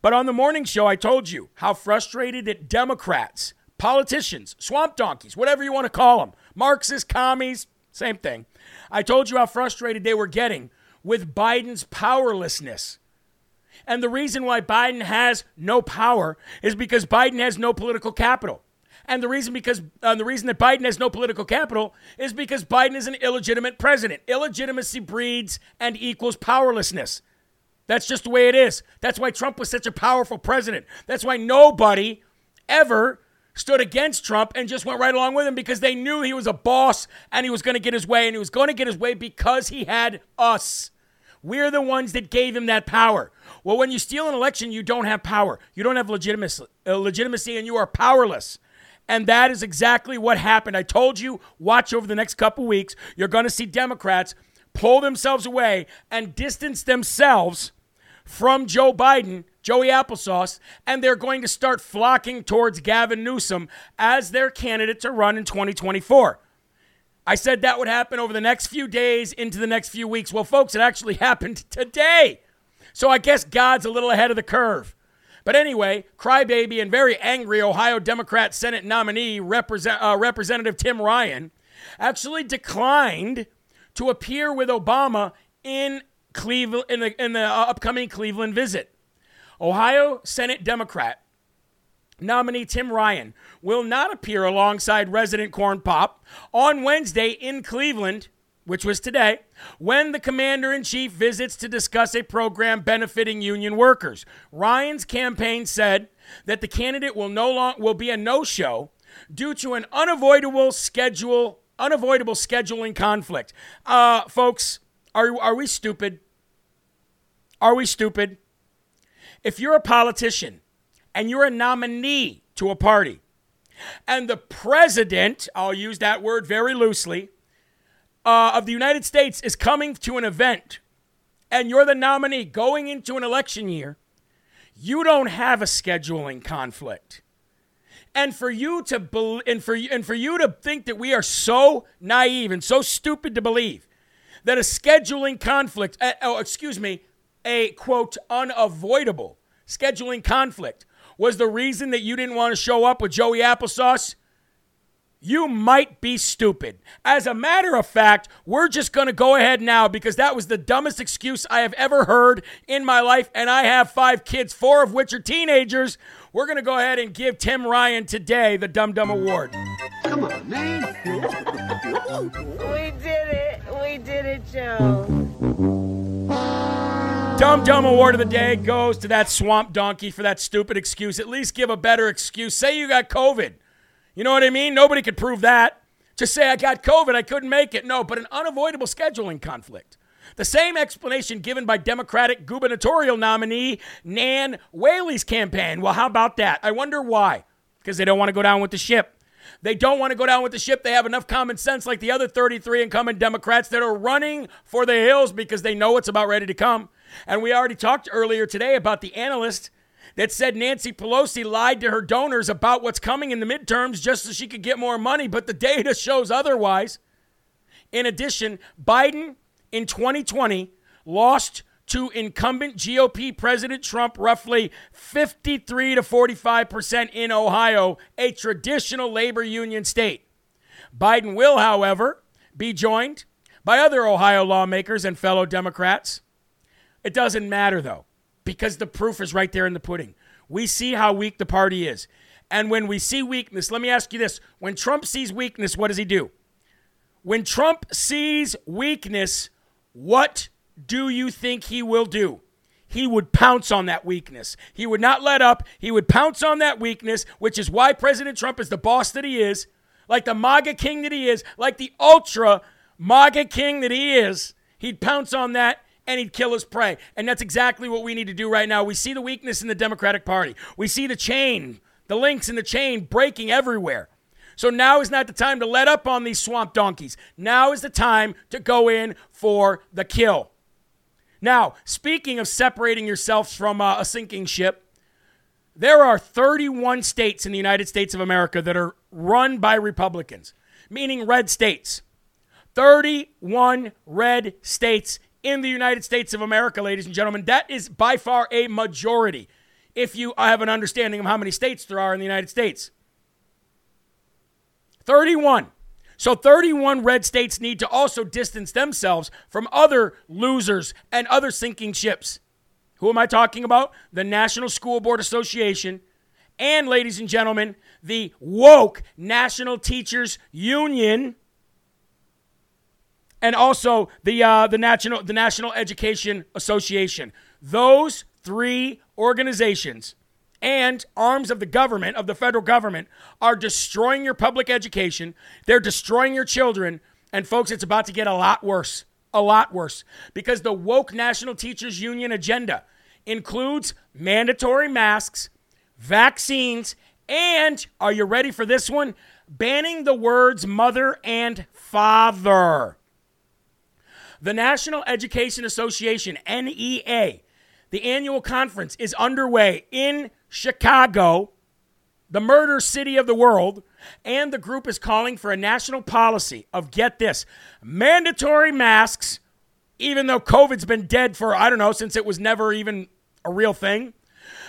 Speaker 1: But on the morning show, I told you how frustrated that Democrats, politicians, swamp donkeys, whatever you want to call them, Marxist commies, same thing. I told you how frustrated they were getting with Biden's powerlessness. And the reason why Biden has no power is because Biden has no political capital. And the reason because uh, the reason that Biden has no political capital is because Biden is an illegitimate president. Illegitimacy breeds and equals powerlessness. That's just the way it is. That's why Trump was such a powerful president. That's why nobody ever stood against Trump and just went right along with him because they knew he was a boss and he was going to get his way and he was going to get his way because he had us. We're the ones that gave him that power. Well, when you steal an election, you don't have power. You don't have legitimacy, uh, legitimacy and you are powerless. And that is exactly what happened. I told you, watch over the next couple weeks. You're going to see Democrats pull themselves away and distance themselves from Joe Biden, Joey Applesauce, and they're going to start flocking towards Gavin Newsom as their candidate to run in 2024. I said that would happen over the next few days into the next few weeks. Well, folks, it actually happened today. So I guess God's a little ahead of the curve. But anyway, crybaby and very angry Ohio Democrat Senate nominee represent, uh, Representative Tim Ryan actually declined to appear with Obama in Cleveland in the, in the uh, upcoming Cleveland visit. Ohio Senate Democrat nominee Tim Ryan will not appear alongside resident Corn Pop on Wednesday in Cleveland which was today, when the commander in chief visits to discuss a program benefiting union workers. Ryan's campaign said that the candidate will no long will be a no-show due to an unavoidable schedule unavoidable scheduling conflict. Uh, folks, are are we stupid? Are we stupid? If you're a politician and you're a nominee to a party, and the president, I'll use that word very loosely, uh, of the United States is coming to an event and you're the nominee going into an election year, you don't have a scheduling conflict. And for you to be- and for you- and for you to think that we are so naive and so stupid to believe that a scheduling conflict, uh, oh, excuse me, a quote unavoidable scheduling conflict was the reason that you didn't want to show up with Joey Applesauce you might be stupid. As a matter of fact, we're just going to go ahead now because that was the dumbest excuse I have ever heard in my life. And I have five kids, four of which are teenagers. We're going to go ahead and give Tim Ryan today the Dum Dum Award.
Speaker 7: Come on, man.
Speaker 8: we did it. We did it, Joe.
Speaker 1: Dumb Dum Award of the day goes to that swamp donkey for that stupid excuse. At least give a better excuse. Say you got COVID. You know what I mean? Nobody could prove that. Just say I got COVID, I couldn't make it. No, but an unavoidable scheduling conflict. The same explanation given by Democratic gubernatorial nominee Nan Whaley's campaign. Well, how about that? I wonder why. Because they don't want to go down with the ship. They don't want to go down with the ship. They have enough common sense, like the other 33 incumbent Democrats that are running for the hills because they know it's about ready to come. And we already talked earlier today about the analyst that said Nancy Pelosi lied to her donors about what's coming in the midterms just so she could get more money, but the data shows otherwise. In addition, Biden in 2020 lost to incumbent GOP President Trump roughly 53 to 45% in Ohio, a traditional labor union state. Biden will, however, be joined by other Ohio lawmakers and fellow Democrats. It doesn't matter, though because the proof is right there in the pudding. We see how weak the party is. And when we see weakness, let me ask you this when Trump sees weakness, what does he do? When Trump sees weakness, what do you think he will do? He would pounce on that weakness. He would not let up. He would pounce on that weakness, which is why President Trump is the boss that he is, like the MAGA king that he is, like the ultra MAGA king that he is. He'd pounce on that and he'd kill his prey. And that's exactly what we need to do right now. We see the weakness in the Democratic Party. We see the chain, the links in the chain breaking everywhere. So now is not the time to let up on these swamp donkeys. Now is the time to go in for the kill. Now, speaking of separating yourselves from uh, a sinking ship, there are 31 states in the United States of America that are run by Republicans, meaning red states. 31 red states in the United States of America, ladies and gentlemen. That is by far a majority if you have an understanding of how many states there are in the United States. 31. So 31 red states need to also distance themselves from other losers and other sinking ships. Who am I talking about? The National School Board Association and, ladies and gentlemen, the woke National Teachers Union and also the uh, the national the National Education Association. Those three organizations and arms of the government of the federal government are destroying your public education. They're destroying your children, and folks, it's about to get a lot worse. A lot worse because the woke National Teachers Union agenda includes mandatory masks, vaccines, and are you ready for this one? Banning the words mother and father. The National Education Association, NEA, the annual conference is underway in Chicago, the murder city of the world, and the group is calling for a national policy of get this mandatory masks, even though COVID's been dead for, I don't know, since it was never even a real thing,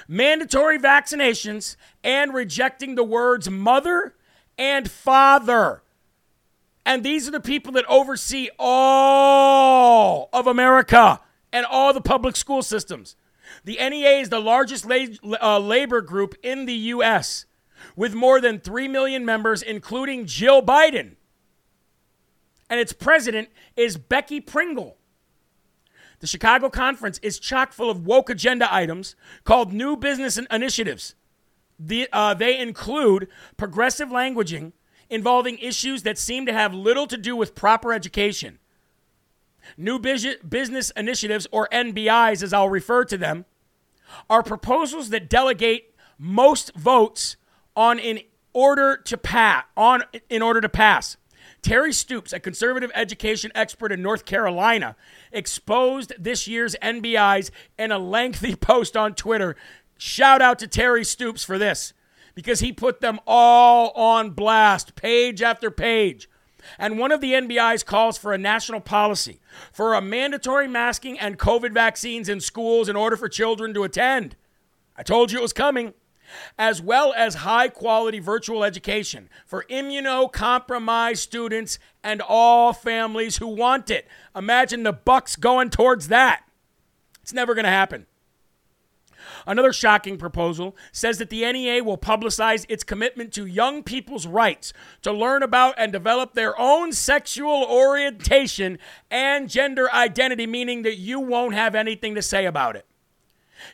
Speaker 1: mandatory vaccinations, and rejecting the words mother and father. And these are the people that oversee all of America and all the public school systems. The NEA is the largest la- uh, labor group in the U.S. with more than 3 million members, including Jill Biden. And its president is Becky Pringle. The Chicago Conference is chock full of woke agenda items called New Business Initiatives. The, uh, they include progressive languaging involving issues that seem to have little to do with proper education. New Business Initiatives, or NBIs as I'll refer to them, are proposals that delegate most votes on in order to pass on in order to pass. Terry Stoops, a conservative education expert in North Carolina, exposed this year's NBIs in a lengthy post on Twitter. Shout out to Terry Stoops for this because he put them all on blast, page after page. And one of the NBIs calls for a national policy for a mandatory masking and COVID vaccines in schools in order for children to attend. I told you it was coming as well as high quality virtual education for immunocompromised students and all families who want it. Imagine the bucks going towards that. It's never going to happen. Another shocking proposal says that the NEA will publicize its commitment to young people's rights to learn about and develop their own sexual orientation and gender identity, meaning that you won't have anything to say about it.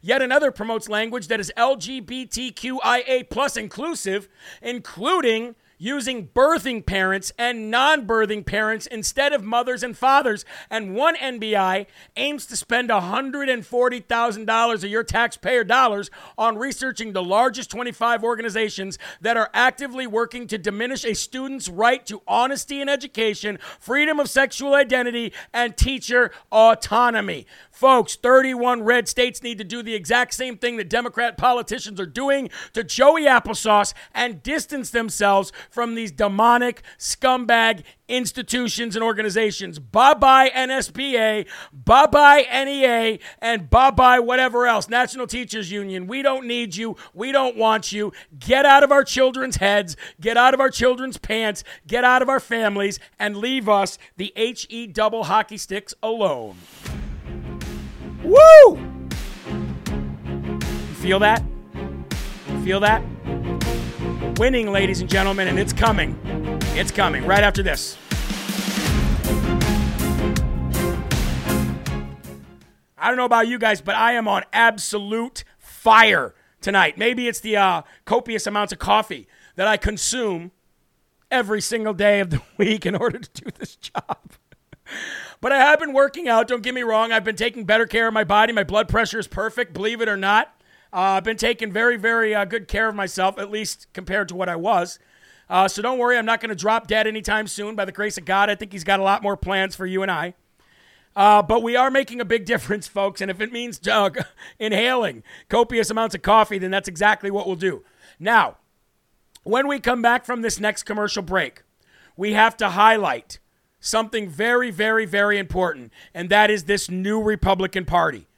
Speaker 1: Yet another promotes language that is LGBTQIA plus inclusive, including using birthing parents and non birthing parents instead of mothers and fathers. And one NBI aims to spend $140,000 of your taxpayer dollars on researching the largest 25 organizations that are actively working to diminish a student's right to honesty in education, freedom of sexual identity, and teacher autonomy. Folks, 31 red states need to do the exact same thing that Democrat politicians are doing to Joey Applesauce and distance themselves from these demonic scumbag institutions and organizations. Bye bye NSBA, bye bye NEA, and bye bye whatever else. National Teachers Union, we don't need you. We don't want you. Get out of our children's heads, get out of our children's pants, get out of our families, and leave us, the HE double hockey sticks, alone. Woo! Feel that? Feel that? Winning, ladies and gentlemen, and it's coming. It's coming right after this. I don't know about you guys, but I am on absolute fire tonight. Maybe it's the uh, copious amounts of coffee that I consume every single day of the week in order to do this job. But I have been working out. Don't get me wrong. I've been taking better care of my body. My blood pressure is perfect, believe it or not. Uh, I've been taking very, very uh, good care of myself, at least compared to what I was. Uh, so don't worry, I'm not going to drop dead anytime soon. By the grace of God, I think He's got a lot more plans for you and I. Uh, but we are making a big difference, folks. And if it means uh, inhaling copious amounts of coffee, then that's exactly what we'll do. Now, when we come back from this next commercial break, we have to highlight something very, very, very important, and that is this new Republican Party.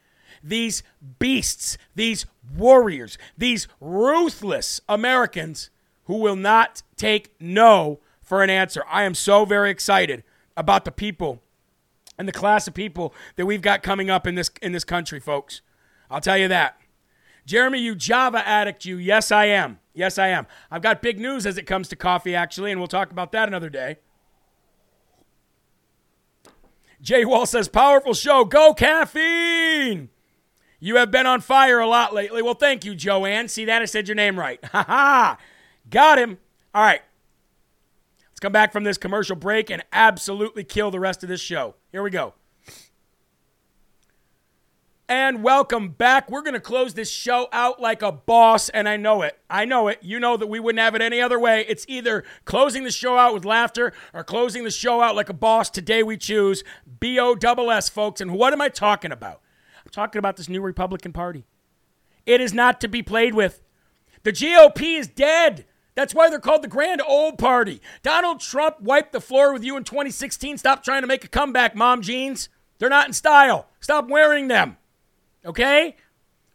Speaker 1: These beasts, these warriors, these ruthless Americans who will not take no for an answer. I am so very excited about the people and the class of people that we've got coming up in this in this country, folks. I'll tell you that. Jeremy, you Java addict, you. Yes, I am. Yes, I am. I've got big news as it comes to coffee, actually, and we'll talk about that another day. Jay Wall says, powerful show. Go caffeine. You have been on fire a lot lately. Well, thank you, Joanne. See that? I said your name right. Ha ha. Got him. All right. Let's come back from this commercial break and absolutely kill the rest of this show. Here we go. and welcome back. We're going to close this show out like a boss, and I know it. I know it. You know that we wouldn't have it any other way. It's either closing the show out with laughter or closing the show out like a boss. Today we choose B O double S, folks. And what am I talking about? I'm talking about this new Republican Party. It is not to be played with. The GOP is dead. That's why they're called the Grand Old Party. Donald Trump wiped the floor with you in 2016. Stop trying to make a comeback, mom jeans. They're not in style. Stop wearing them. Okay?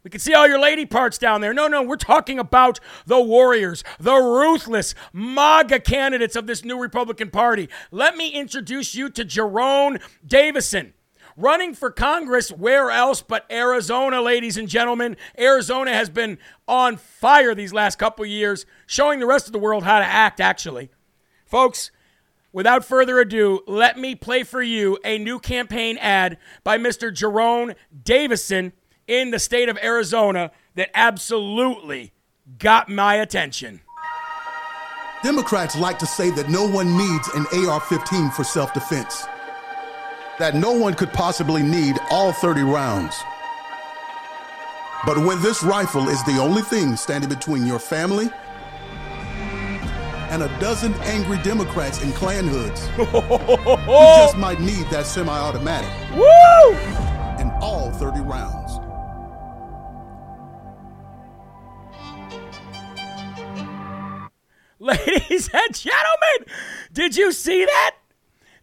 Speaker 1: We can see all your lady parts down there. No, no, we're talking about the warriors, the ruthless MAGA candidates of this new Republican Party. Let me introduce you to Jerome Davison. Running for Congress, where else but Arizona, ladies and gentlemen? Arizona has been on fire these last couple years, showing the rest of the world how to act, actually. Folks, without further ado, let me play for you a new campaign ad by Mr. Jerome Davison in the state of Arizona that absolutely got my attention.
Speaker 7: Democrats like to say that no one needs an AR 15 for self defense, that no one could possibly need all 30 rounds. But when this rifle is the only thing standing between your family and a dozen angry Democrats in Klan hoods, you just might need that semi automatic.
Speaker 1: Woo!
Speaker 7: And all 30 rounds.
Speaker 1: Ladies and gentlemen, did you see that?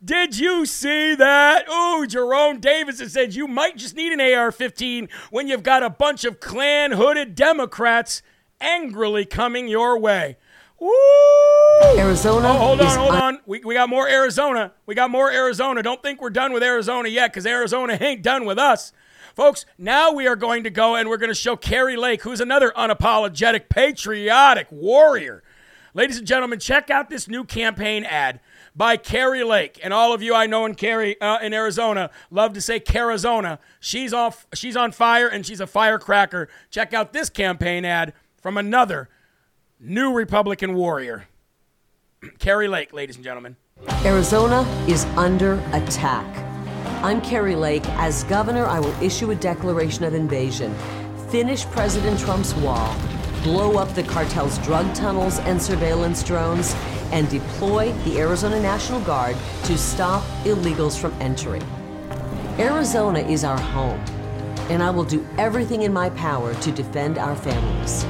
Speaker 1: Did you see that? Oh, Jerome Davison said you might just need an AR 15 when you've got a bunch of Klan hooded Democrats angrily coming your way. Woo!
Speaker 9: Arizona.
Speaker 1: Oh, hold on, hold on. We, we got more Arizona. We got more Arizona. Don't think we're done with Arizona yet because Arizona ain't done with us. Folks, now we are going to go and we're going to show Kari Lake, who's another unapologetic, patriotic warrior. Ladies and gentlemen, check out this new campaign ad by Kari Lake. And all of you I know in Kari uh, in Arizona love to say Karizona. She's off she's on fire and she's a firecracker. Check out this campaign ad from another new Republican warrior. Kari Lake, ladies and gentlemen.
Speaker 9: Arizona is under attack. I'm Kari Lake. As governor, I will issue a declaration of invasion, finish President Trump's wall, blow up the cartel's drug tunnels and surveillance drones, and deploy the Arizona National Guard to stop illegals from entering. Arizona is our home, and I will do everything in my power to defend our families.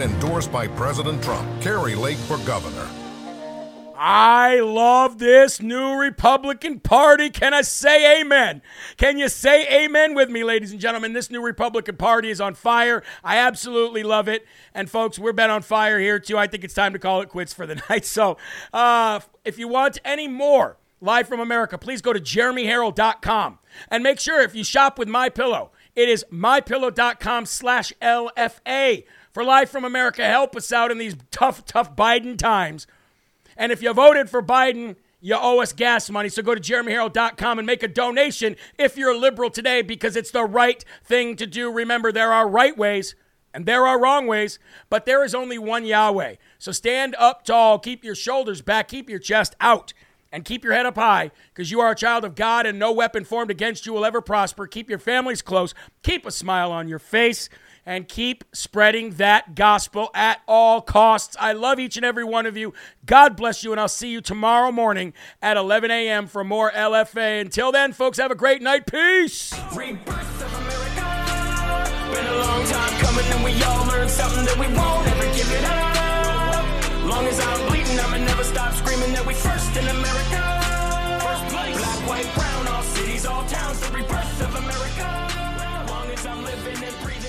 Speaker 10: Endorsed by President Trump, Kari Lake for governor.
Speaker 1: I love this new Republican Party. Can I say amen? Can you say amen with me, ladies and gentlemen? This new Republican Party is on fire. I absolutely love it. And folks, we're been on fire here too. I think it's time to call it quits for the night. So uh, if you want any more live from America, please go to jeremyherrell.com and make sure if you shop with My Pillow, it is mypillow.com slash LFA for Live from America. Help us out in these tough, tough Biden times. And if you voted for Biden, you owe us gas money. So go to jeremyherrell.com and make a donation if you're a liberal today because it's the right thing to do. Remember, there are right ways and there are wrong ways, but there is only one Yahweh. So stand up tall, keep your shoulders back, keep your chest out, and keep your head up high because you are a child of God and no weapon formed against you will ever prosper. Keep your families close, keep a smile on your face and keep spreading that gospel at all costs. I love each and every one of you. God bless you, and I'll see you tomorrow morning at 11 a.m. for more LFA. Until then, folks, have a great night. Peace.
Speaker 11: Long as I'm bleeding, I'ma never stop screaming that we first in America.